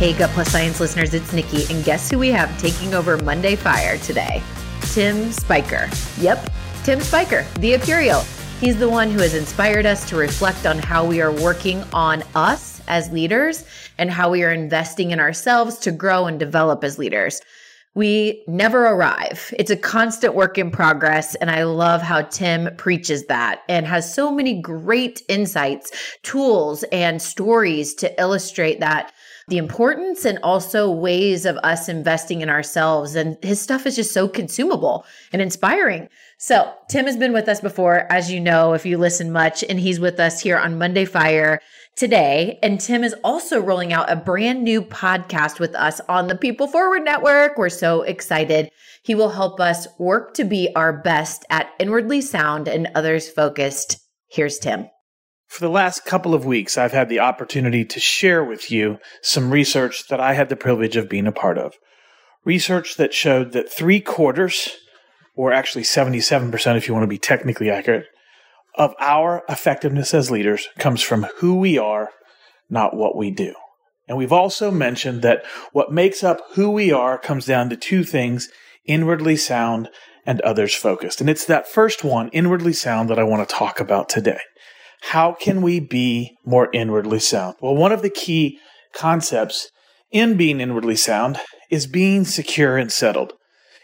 Hey, Gut Plus Science listeners, it's Nikki, and guess who we have taking over Monday Fire today? Tim Spiker. Yep, Tim Spiker, the Aperio. He's the one who has inspired us to reflect on how we are working on us as leaders and how we are investing in ourselves to grow and develop as leaders. We never arrive. It's a constant work in progress. And I love how Tim preaches that and has so many great insights, tools, and stories to illustrate that the importance and also ways of us investing in ourselves. And his stuff is just so consumable and inspiring. So, Tim has been with us before, as you know, if you listen much, and he's with us here on Monday Fire today. And Tim is also rolling out a brand new podcast with us on the People Forward Network. We're so excited. He will help us work to be our best at inwardly sound and others focused. Here's Tim. For the last couple of weeks, I've had the opportunity to share with you some research that I had the privilege of being a part of. Research that showed that three quarters, or actually 77% if you want to be technically accurate, of our effectiveness as leaders comes from who we are, not what we do. And we've also mentioned that what makes up who we are comes down to two things inwardly sound and others focused. And it's that first one, inwardly sound, that I want to talk about today. How can we be more inwardly sound? Well, one of the key concepts in being inwardly sound is being secure and settled.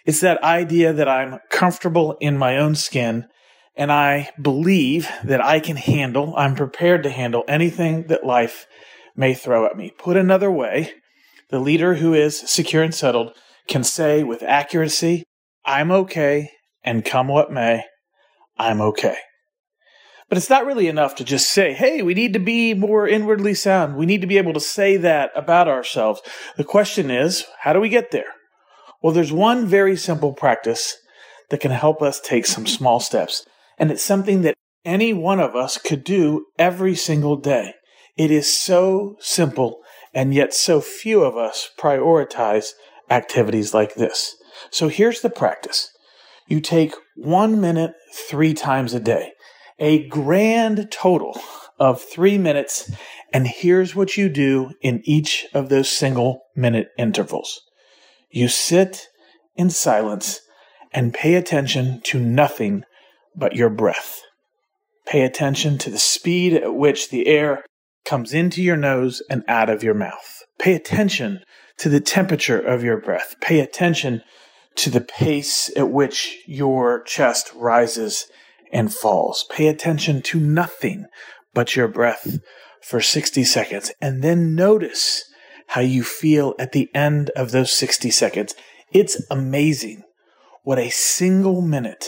It's that idea that I'm comfortable in my own skin and I believe that I can handle, I'm prepared to handle anything that life may throw at me. Put another way, the leader who is secure and settled can say with accuracy, I'm okay, and come what may, I'm okay. But it's not really enough to just say, hey, we need to be more inwardly sound. We need to be able to say that about ourselves. The question is, how do we get there? Well, there's one very simple practice that can help us take some small steps. And it's something that any one of us could do every single day. It is so simple, and yet so few of us prioritize activities like this. So here's the practice you take one minute three times a day, a grand total of three minutes, and here's what you do in each of those single minute intervals. You sit in silence and pay attention to nothing but your breath. Pay attention to the speed at which the air comes into your nose and out of your mouth. Pay attention to the temperature of your breath. Pay attention to the pace at which your chest rises and falls. Pay attention to nothing but your breath for 60 seconds and then notice how you feel at the end of those 60 seconds. It's amazing what a single minute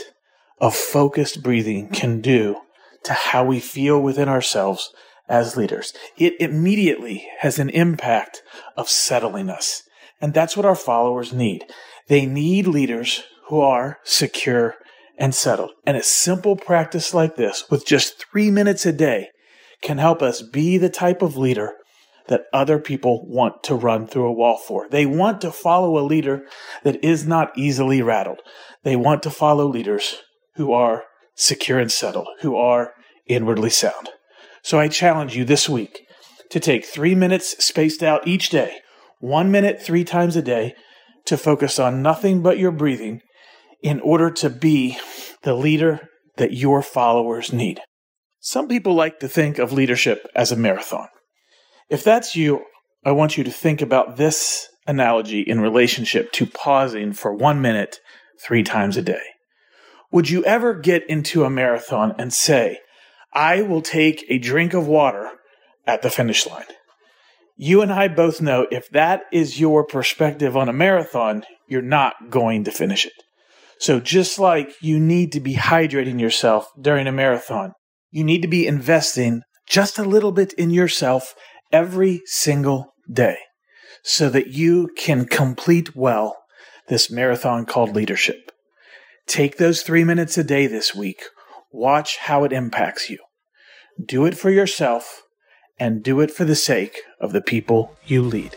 of focused breathing can do to how we feel within ourselves as leaders. It immediately has an impact of settling us. And that's what our followers need. They need leaders who are secure and settled. And a simple practice like this, with just three minutes a day, can help us be the type of leader that other people want to run through a wall for. They want to follow a leader that is not easily rattled. They want to follow leaders who are secure and settled, who are inwardly sound. So I challenge you this week to take three minutes spaced out each day, one minute three times a day, to focus on nothing but your breathing in order to be the leader that your followers need. Some people like to think of leadership as a marathon. If that's you, I want you to think about this analogy in relationship to pausing for one minute three times a day. Would you ever get into a marathon and say, I will take a drink of water at the finish line? You and I both know if that is your perspective on a marathon, you're not going to finish it. So just like you need to be hydrating yourself during a marathon, you need to be investing just a little bit in yourself every single day so that you can complete well this marathon called leadership. Take those three minutes a day this week. Watch how it impacts you. Do it for yourself and do it for the sake of the people you lead.